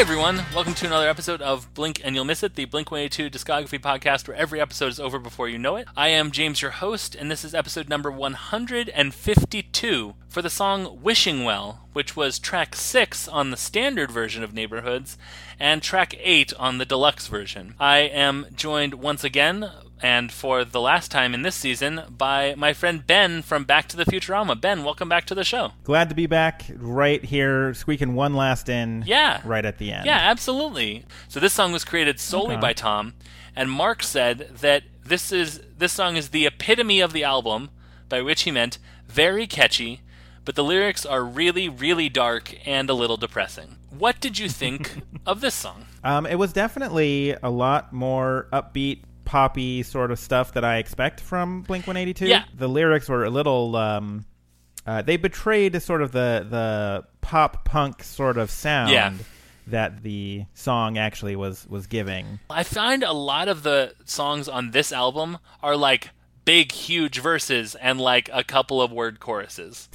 everyone. Welcome to another episode of Blink and You'll Miss It, the Blink 182 discography podcast where every episode is over before you know it. I am James, your host, and this is episode number 152 for the song Wishing Well, which was track 6 on the standard version of Neighborhoods and track 8 on the deluxe version. I am joined once again and for the last time in this season by my friend Ben from Back to the Futurama. Ben, welcome back to the show. Glad to be back right here, squeaking one last in. Yeah. Right at the end. Yeah, absolutely. So this song was created solely Okay. by Tom, and Mark said that this is this song is the epitome of the album, by which he meant very catchy, but the lyrics are really, really dark and a little depressing. What did you think of this song? Um, it was definitely a lot more upbeat, poppy sort of stuff that I expect from Blink 182. Yeah. The lyrics were a little. Um, uh, they betrayed sort of the the pop punk sort of sound Yeah. that the song actually was was giving. I find a lot of the songs on this album are like big, huge verses and like a couple of word choruses.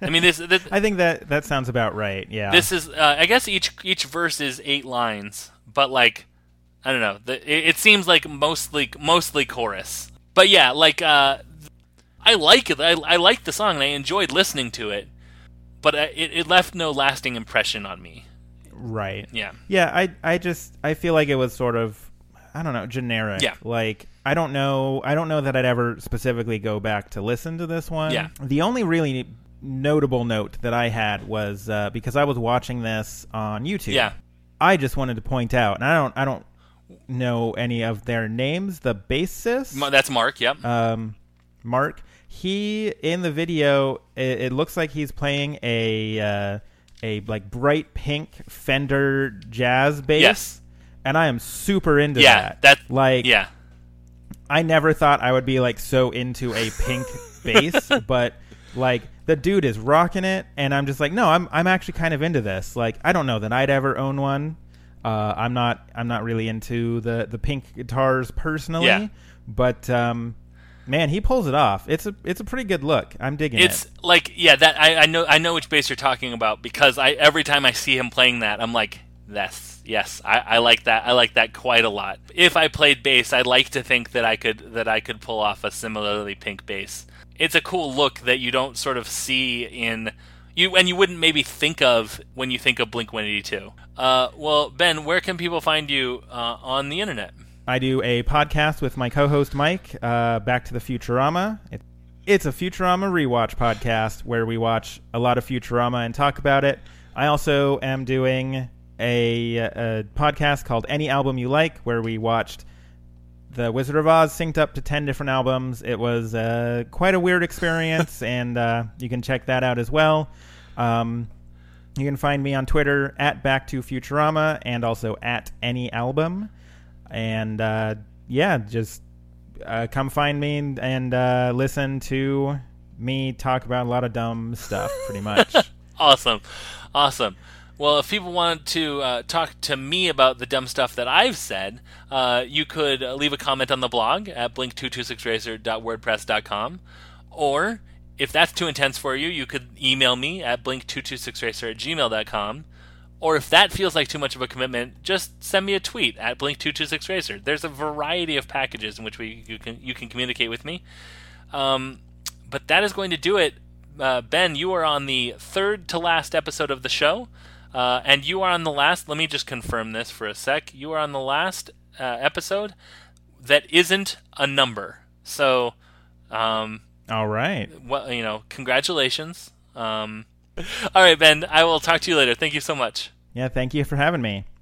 I mean, this, this I think that that sounds about right. Yeah. This is, uh, I guess each each verse is eight lines, but like, I don't know. The, it, it seems like mostly mostly chorus. But yeah, like, uh, I like it. I, I like the song and I enjoyed listening to it, but uh, it, it left no lasting impression on me. right. Yeah. Yeah, I I just I feel like it was sort of I don't know generic. Yeah. Like I don't know I don't know that I'd ever specifically go back to listen to this one. Yeah. The only really notable note that I had was uh, because I was watching this on YouTube. Yeah. I just wanted to point out, and I don't I don't know any of their names. The bassist, That's Mark. Yep. um, Mark. He in the video, it, it looks like he's playing a uh, a like bright pink Fender jazz bass. Yes. And I am super into yeah. that. That. like, Yeah. I never thought I would be like so into a pink bass, but like the dude is rocking it, and I'm just like, no, I'm I'm actually kind of into this. Like, I don't know that I'd ever own one. Uh, I'm not I'm not really into the the pink guitars personally, Yeah. but um, man, he pulls it off. It's a it's a pretty good look. I'm digging It's it. like yeah that I, I know I know which bass you're talking about because I every time I see him playing that I'm like yes yes I, I like that I like that quite a lot. If I played bass, I'd like to think that I could that I could pull off a similarly pink bass. It's a cool look that you don't sort of see in you and you wouldn't maybe think of when you think of Blink 182. Uh, well, Ben, where can people find you uh, on the internet? I do a podcast with my co-host Mike, uh, Back to the Futurama. It, it's a Futurama rewatch podcast where we watch a lot of Futurama and talk about it. I also am doing a, a podcast called Any Album You Like, where we watched The Wizard of Oz synced up to ten different albums. It was uh, quite a weird experience, and uh, you can check that out as well. Um, you can find me on Twitter at Back to Futurama and also at Any Album and uh, yeah, just uh, come find me and, and uh, listen to me talk about a lot of dumb stuff, pretty much. Awesome, awesome. Well, if people want to uh, talk to me about the dumb stuff that I've said, uh, you could uh, leave a comment on the blog at blink226racer.wordpress.com. Or, if that's too intense for you, you could email me at blink226racer at gmail.com. Or if that feels like too much of a commitment, just send me a tweet at blink226racer. There's a variety of packages in which we you can you can communicate with me. Um, but that is going to do it. Uh, ben, you are on the third to last episode of the show, uh, and you are on the last. Let me just confirm this for a sec. You are on the last uh, episode that isn't a number. So, um, All right. well, you know, congratulations. Um, all right, Ben. I will talk to you later. Thank you so much. Yeah, thank you for having me.